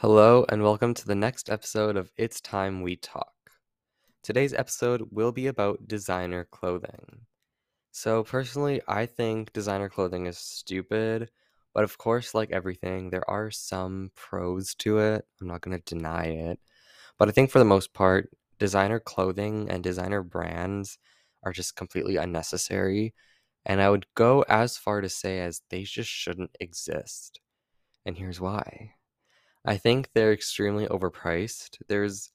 Hello, and welcome to the next episode of It's Time We Talk. Today's episode will be about designer clothing. So, personally, I think designer clothing is stupid, but of course, like everything, there are some pros to it. I'm not going to deny it. But I think for the most part, designer clothing and designer brands are just completely unnecessary. And I would go as far to say as they just shouldn't exist. And here's why. I think they're extremely overpriced. There's,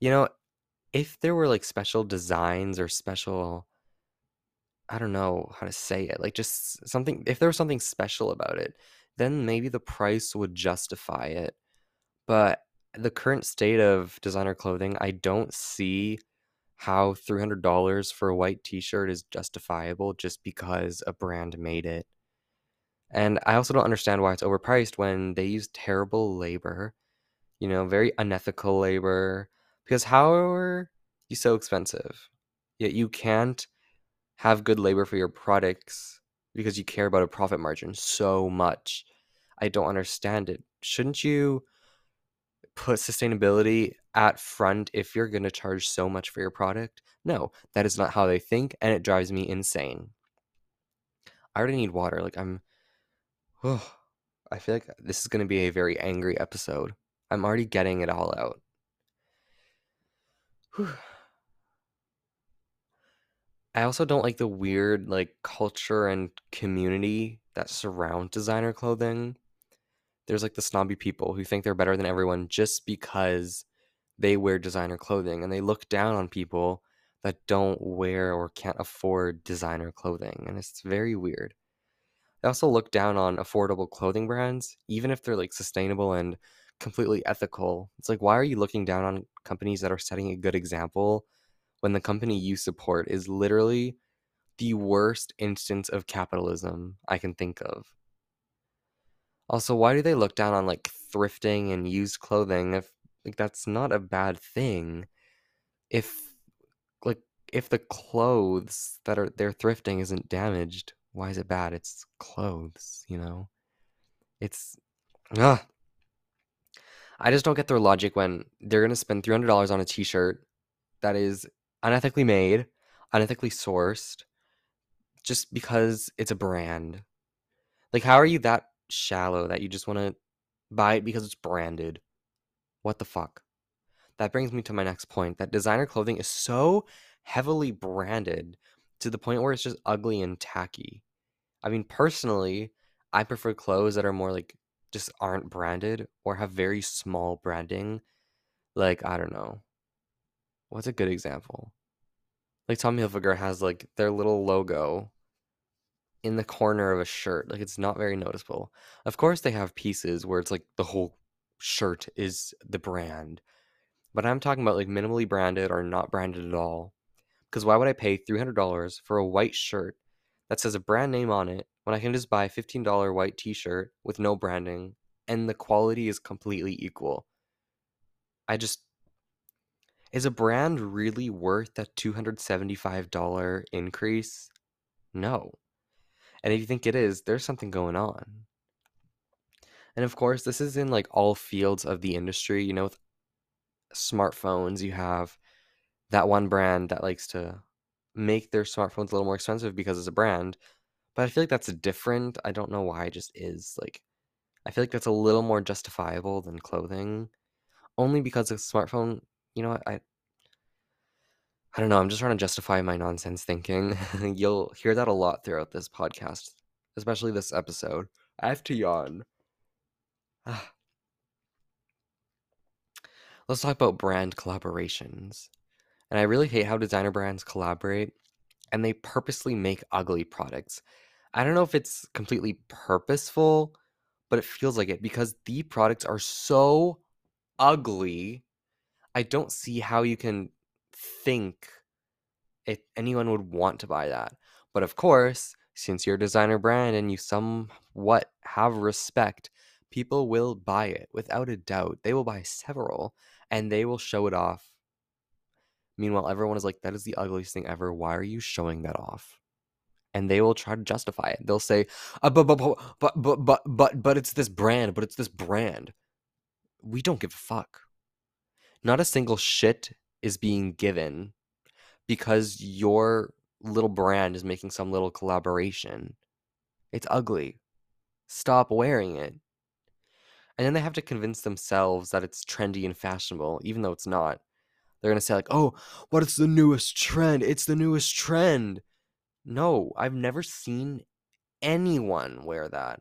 you know, if there were like special designs or special, I don't know how to say it, like just something, if there was something special about it, then maybe the price would justify it. But the current state of designer clothing, I don't see how $300 for a white t shirt is justifiable just because a brand made it. And I also don't understand why it's overpriced when they use terrible labor, you know, very unethical labor. Because how are you so expensive? Yet you can't have good labor for your products because you care about a profit margin so much. I don't understand it. Shouldn't you put sustainability at front if you're going to charge so much for your product? No, that is not how they think, and it drives me insane. I already need water. Like, I'm Oh, I feel like this is going to be a very angry episode. I'm already getting it all out. Whew. I also don't like the weird like culture and community that surround designer clothing. There's like the snobby people who think they're better than everyone just because they wear designer clothing and they look down on people that don't wear or can't afford designer clothing and it's very weird. They also look down on affordable clothing brands, even if they're like sustainable and completely ethical. It's like, why are you looking down on companies that are setting a good example when the company you support is literally the worst instance of capitalism I can think of? Also, why do they look down on like thrifting and used clothing if like that's not a bad thing? If like if the clothes that are they're thrifting isn't damaged, why is it bad? It's clothes, you know? It's ugh. I just don't get their logic when they're gonna spend three hundred dollars on a T-shirt that is unethically made, unethically sourced, just because it's a brand. Like, how are you that shallow that you just want to buy it because it's branded? What the fuck? That brings me to my next point that designer clothing is so heavily branded to the point where it's just ugly and tacky. I mean, personally, I prefer clothes that are more like just aren't branded or have very small branding. Like, I don't know. What's a good example? Like Tommy Hilfiger has like their little logo in the corner of a shirt. Like it's not very noticeable. Of course they have pieces where it's like the whole shirt is the brand. But I'm talking about like minimally branded or not branded at all. Because why would I pay $300 for a white shirt that says a brand name on it when I can just buy a $15 white t shirt with no branding and the quality is completely equal? I just. Is a brand really worth that $275 increase? No. And if you think it is, there's something going on. And of course, this is in like all fields of the industry. You know, with smartphones, you have that one brand that likes to make their smartphones a little more expensive because it's a brand. But I feel like that's different. I don't know why it just is. Like, I feel like that's a little more justifiable than clothing, only because a smartphone. You know, I I don't know. I'm just trying to justify my nonsense thinking. You'll hear that a lot throughout this podcast, especially this episode. I have to yawn. Let's talk about brand collaborations. And I really hate how designer brands collaborate and they purposely make ugly products. I don't know if it's completely purposeful, but it feels like it because the products are so ugly. I don't see how you can think if anyone would want to buy that. But of course, since you're a designer brand and you somewhat have respect, people will buy it without a doubt. They will buy several and they will show it off Meanwhile, everyone is like, that is the ugliest thing ever. Why are you showing that off? And they will try to justify it. They'll say, uh, but, but, but, but, but, but, but it's this brand, but it's this brand. we don't give a fuck. Not a single shit is being given because your little brand is making some little collaboration. It's ugly. Stop wearing it. And then they have to convince themselves that it's trendy and fashionable, even though it's not. They're gonna say, like, oh, but it's the newest trend. It's the newest trend. No, I've never seen anyone wear that.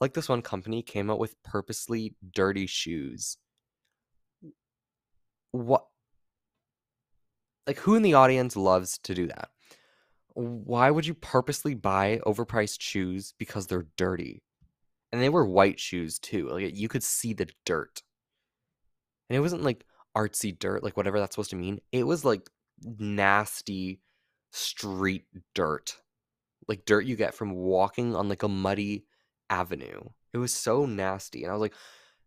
Like this one company came out with purposely dirty shoes. What? Like, who in the audience loves to do that? Why would you purposely buy overpriced shoes because they're dirty? And they were white shoes too. Like you could see the dirt. And it wasn't like artsy dirt, like whatever that's supposed to mean. It was like nasty street dirt. Like dirt you get from walking on like a muddy avenue. It was so nasty. And I was like,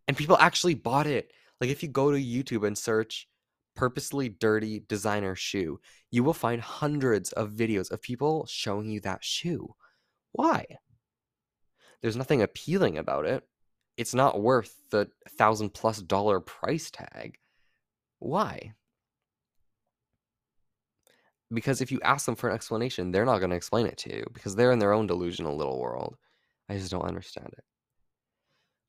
and people actually bought it. Like if you go to YouTube and search purposely dirty designer shoe, you will find hundreds of videos of people showing you that shoe. Why? There's nothing appealing about it. It's not worth the thousand plus dollar price tag. Why? Because if you ask them for an explanation, they're not going to explain it to you because they're in their own delusional little world. I just don't understand it.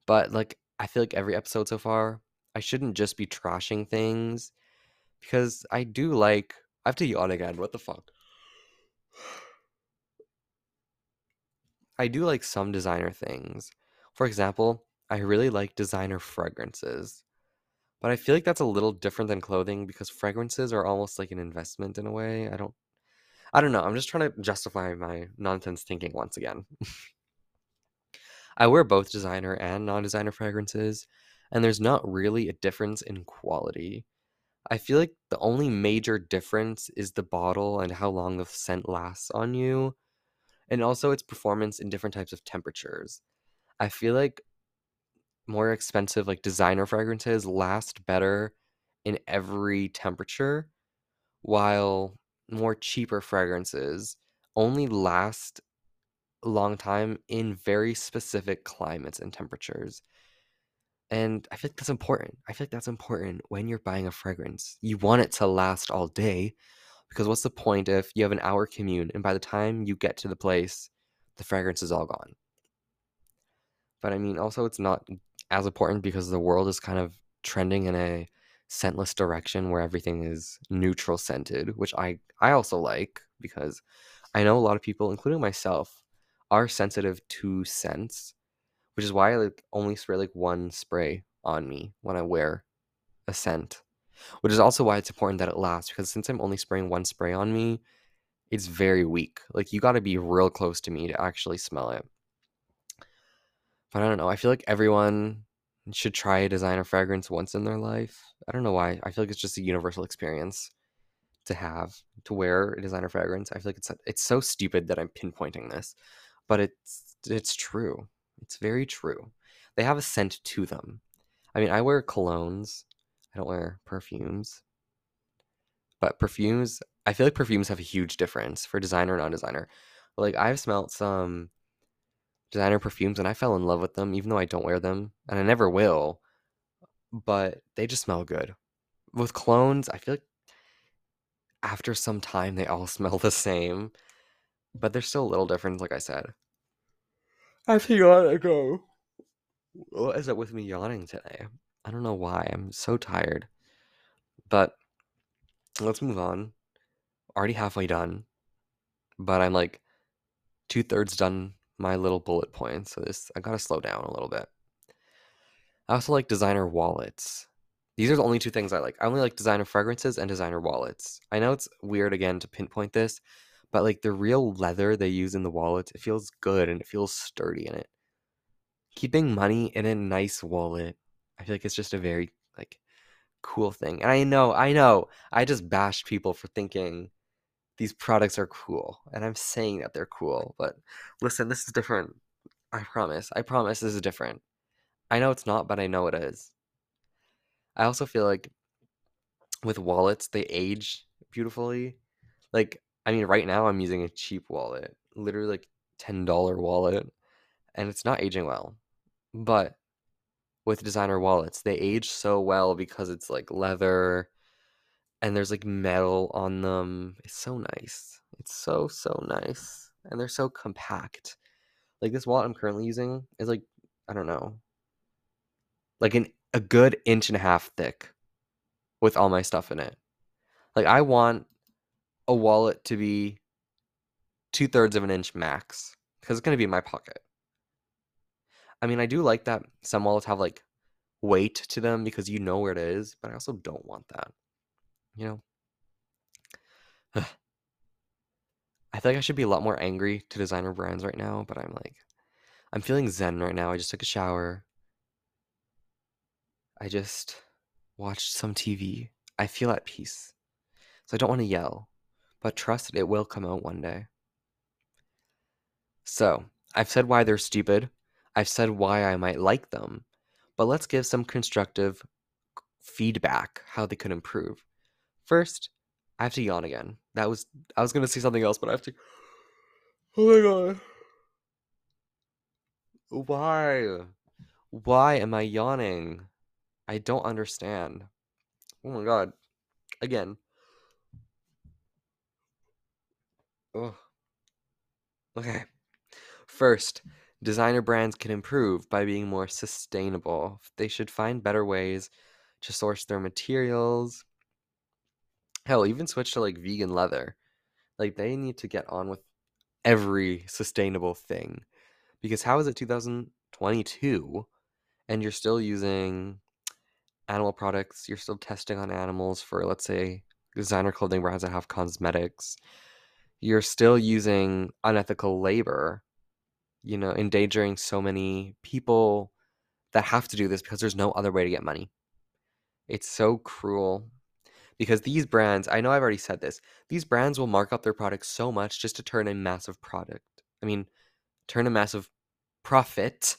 But like, I feel like every episode so far, I shouldn't just be trashing things because I do like. I have to yawn again. What the fuck? I do like some designer things. For example, I really like designer fragrances. But I feel like that's a little different than clothing because fragrances are almost like an investment in a way. I don't I don't know. I'm just trying to justify my nonsense thinking once again. I wear both designer and non-designer fragrances, and there's not really a difference in quality. I feel like the only major difference is the bottle and how long the scent lasts on you and also its performance in different types of temperatures. I feel like more expensive like designer fragrances last better in every temperature while more cheaper fragrances only last a long time in very specific climates and temperatures. And I feel like that's important. I feel like that's important when you're buying a fragrance. You want it to last all day, because what's the point if you have an hour commute and by the time you get to the place, the fragrance is all gone? But I mean, also, it's not as important because the world is kind of trending in a scentless direction where everything is neutral scented, which I, I also like because I know a lot of people, including myself, are sensitive to scents, which is why I like only spray like one spray on me when I wear a scent which is also why it's important that it lasts because since I'm only spraying one spray on me, it's very weak. Like you got to be real close to me to actually smell it. But I don't know. I feel like everyone should try a designer fragrance once in their life. I don't know why. I feel like it's just a universal experience to have to wear a designer fragrance. I feel like it's it's so stupid that I'm pinpointing this, but it's it's true. It's very true. They have a scent to them. I mean, I wear colognes I don't wear perfumes. But perfumes, I feel like perfumes have a huge difference for designer and non-designer. Like I've smelled some designer perfumes and I fell in love with them even though I don't wear them and I never will. But they just smell good. With clones, I feel like after some time they all smell the same, but there's still a little difference like I said. I think I go. What is it with me yawning today? I don't know why. I'm so tired. But let's move on. Already halfway done. But I'm like two thirds done my little bullet points. So this I gotta slow down a little bit. I also like designer wallets. These are the only two things I like. I only like designer fragrances and designer wallets. I know it's weird again to pinpoint this, but like the real leather they use in the wallets, it feels good and it feels sturdy in it. Keeping money in a nice wallet I feel like it's just a very like cool thing. And I know, I know, I just bashed people for thinking these products are cool. And I'm saying that they're cool, but listen, this is different. I promise. I promise this is different. I know it's not, but I know it is. I also feel like with wallets, they age beautifully. Like, I mean, right now I'm using a cheap wallet, literally like $10 wallet, and it's not aging well. But with designer wallets. They age so well because it's like leather and there's like metal on them. It's so nice. It's so so nice. And they're so compact. Like this wallet I'm currently using is like I don't know. Like an a good inch and a half thick with all my stuff in it. Like I want a wallet to be two thirds of an inch max because it's to be in my pocket. I mean, I do like that some wallets have like weight to them because you know where it is, but I also don't want that. You know? I feel like I should be a lot more angry to designer brands right now, but I'm like, I'm feeling zen right now. I just took a shower. I just watched some TV. I feel at peace. So I don't want to yell, but trust it will come out one day. So, I've said why they're stupid. I've said why I might like them. But let's give some constructive feedback how they could improve. First, I have to yawn again. That was I was to say something else, but I have to Oh my god. Why? Why am I yawning? I don't understand. Oh my god. Again. Oh. Okay. First, designer brands can improve by being more sustainable. They should find better ways to source their materials. Hell, even switch to like vegan leather. Like they need to get on with every sustainable thing. Because how is it 2022 and you're still using animal products, you're still testing on animals for let's say designer clothing brands that have cosmetics. You're still using unethical labor you know, endangering so many people that have to do this because there's no other way to get money. It's so cruel because these brands, I know I've already said this, these brands will mark up their products so much just to turn a massive product. I mean, turn a massive profit,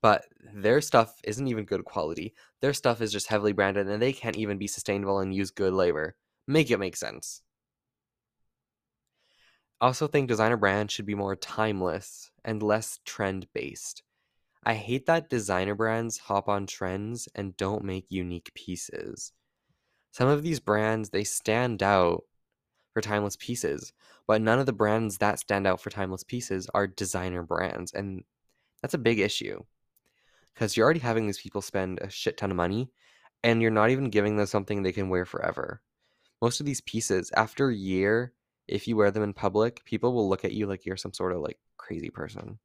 but their stuff isn't even good quality. Their stuff is just heavily branded and they can't even be sustainable and use good labor. Make it make sense. I also think designer brands should be more timeless and less trend based. I hate that designer brands hop on trends and don't make unique pieces. Some of these brands they stand out for timeless pieces, but none of the brands that stand out for timeless pieces are designer brands and that's a big issue. Cuz you're already having these people spend a shit ton of money and you're not even giving them something they can wear forever. Most of these pieces after a year if you wear them in public, people will look at you like you're some sort of like crazy person.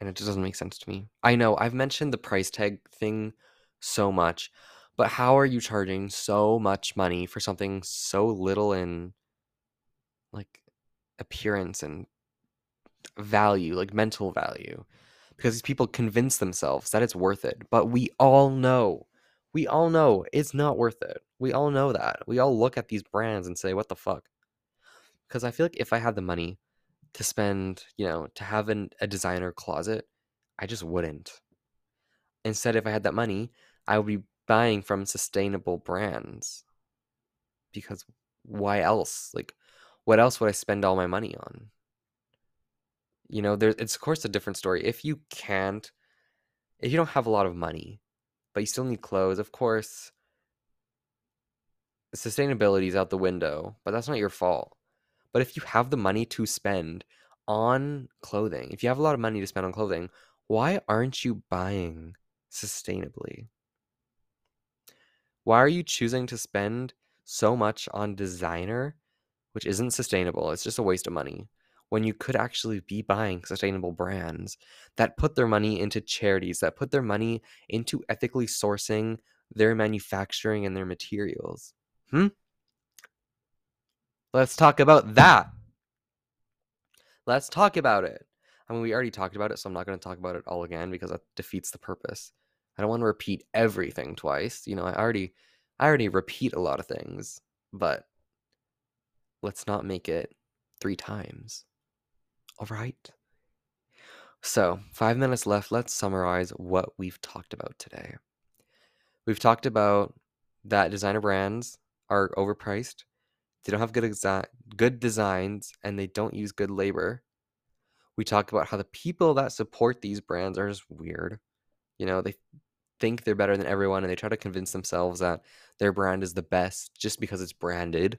And it just doesn't make sense to me. I know I've mentioned the price tag thing so much, but how are you charging so much money for something so little in like appearance and value, like mental value? Because these people convince themselves that it's worth it, but we all know we all know it's not worth it. We all know that. We all look at these brands and say, what the fuck? Because I feel like if I had the money to spend, you know, to have an, a designer closet, I just wouldn't. Instead, if I had that money, I would be buying from sustainable brands. Because why else? Like, what else would I spend all my money on? You know, there it's of course a different story. If you can't, if you don't have a lot of money, but you still need clothes. Of course, sustainability is out the window, but that's not your fault. But if you have the money to spend on clothing, if you have a lot of money to spend on clothing, why aren't you buying sustainably? Why are you choosing to spend so much on designer, which isn't sustainable? It's just a waste of money when you could actually be buying sustainable brands that put their money into charities, that put their money into ethically sourcing their manufacturing and their materials. Hmm? Let's talk about that. Let's talk about it. I mean, we already talked about it, so I'm not going to talk about it all again because that defeats the purpose. I don't want to repeat everything twice. You know, I already I already repeat a lot of things, but let's not make it three times. All right. So, five minutes left. Let's summarize what we've talked about today. We've talked about that designer brands are overpriced, they don't have good, exa- good designs, and they don't use good labor. We talked about how the people that support these brands are just weird. You know, they think they're better than everyone and they try to convince themselves that their brand is the best just because it's branded.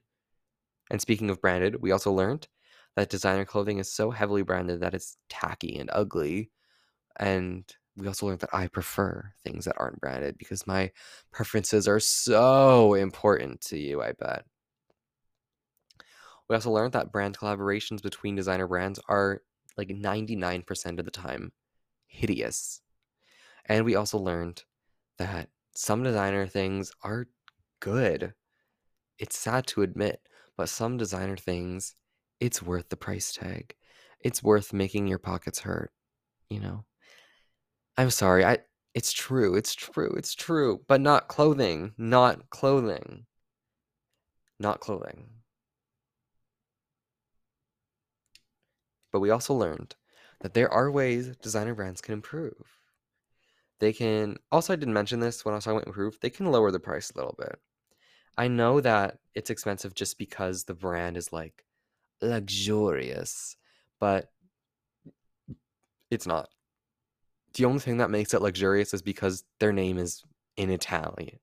And speaking of branded, we also learned that designer clothing is so heavily branded that it's tacky and ugly. And we also learned that I prefer things that aren't branded because my preferences are so important to you, I bet. We also learned that brand collaborations between designer brands are like 99% of the time hideous. And we also learned that some designer things are good. It's sad to admit, but some designer things, it's worth the price tag. It's worth making your pockets hurt, you know? I'm sorry. I it's true. It's true. It's true. But not clothing. Not clothing. Not clothing. But we also learned that there are ways designer brands can improve. They can also I didn't mention this when I was talking about improve, they can lower the price a little bit. I know that it's expensive just because the brand is like luxurious, but it's not. The only thing that makes it luxurious is because their name is in Italian.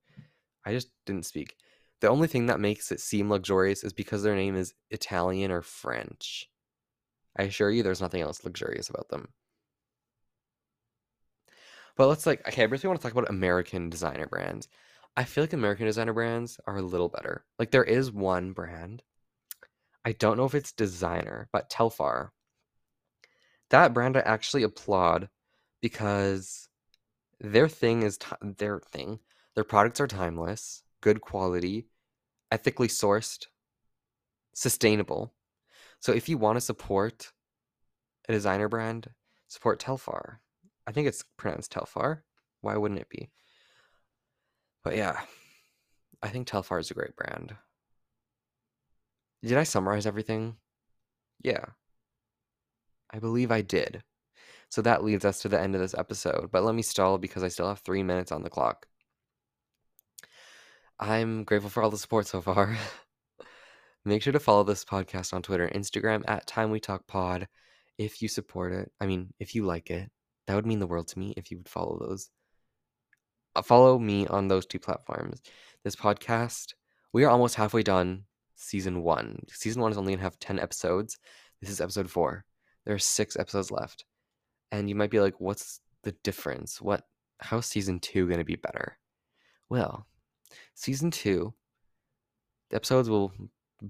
I just didn't speak. The only thing that makes it seem luxurious is because their name is Italian or French. I assure you there's nothing else luxurious about them. But let's like okay, I really want to talk about American designer brands. I feel like American designer brands are a little better. Like there is one brand. I don't know if it's designer, but Telfar. That brand I actually applaud because their thing is t- their thing. Their products are timeless, good quality, ethically sourced, sustainable. So if you want to support a designer brand, support Telfar. I think it's pronounced Telfar. Why wouldn't it be? But yeah, I think Telfar is a great brand. Did I summarize everything? Yeah. I believe I did. So that leads us to the end of this episode. But let me stall because I still have three minutes on the clock. I'm grateful for all the support so far. Make sure to follow this podcast on Twitter and Instagram at Time We Talk Pod if you support it. I mean, if you like it, that would mean the world to me if you would follow those. Uh, follow me on those two platforms. This podcast, we are almost halfway done season one. Season one is only going to have 10 episodes. This is episode four. There are six episodes left. And you might be like, what's the difference? What, how's season two going to be better? Well, season two, the episodes will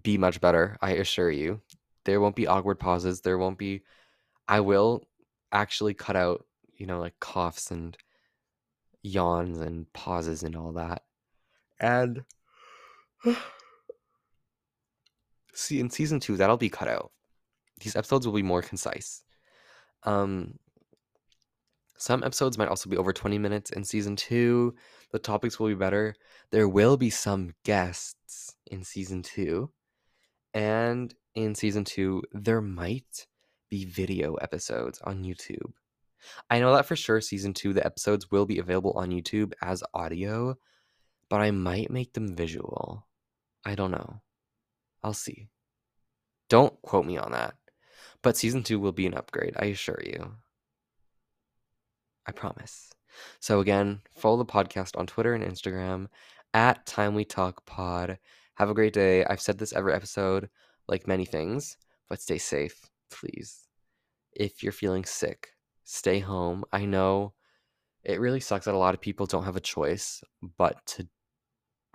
be much better, I assure you. There won't be awkward pauses. There won't be, I will actually cut out, you know, like coughs and yawns and pauses and all that. And see in season 2 that'll be cut out. These episodes will be more concise. Um some episodes might also be over 20 minutes in season 2. The topics will be better. There will be some guests in season 2. And in season 2 there might be video episodes on YouTube. I know that for sure season 2 the episodes will be available on YouTube as audio, but I might make them visual. I don't know. I'll see. Don't quote me on that. But season 2 will be an upgrade, I assure you. I promise. So again, follow the podcast on Twitter and Instagram at Time We Talk Pod. Have a great day. I've said this every episode, like many things, but stay safe please. If you're feeling sick, stay home. I know it really sucks that a lot of people don't have a choice but to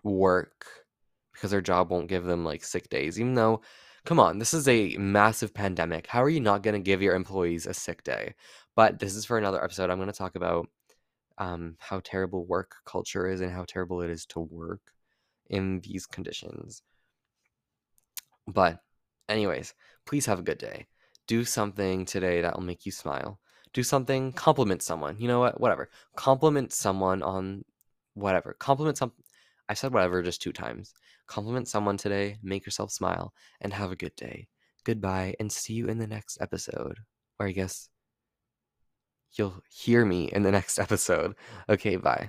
work because their job won't give them like sick days, even though come on, this is a massive pandemic. How are you not going to give your employees a sick day? But this is for another episode. I'm going to talk about um, how terrible work culture is and how terrible it is to work in these conditions. But, anyways, please have a good day do something today that will make you smile. Do something, compliment someone. You know what? Whatever. Compliment someone on whatever. Compliment some. I said whatever just two times. Compliment someone today, make yourself smile, and have a good day. Goodbye, and see you in the next episode. Or I guess you'll hear me in the next episode. Okay, bye.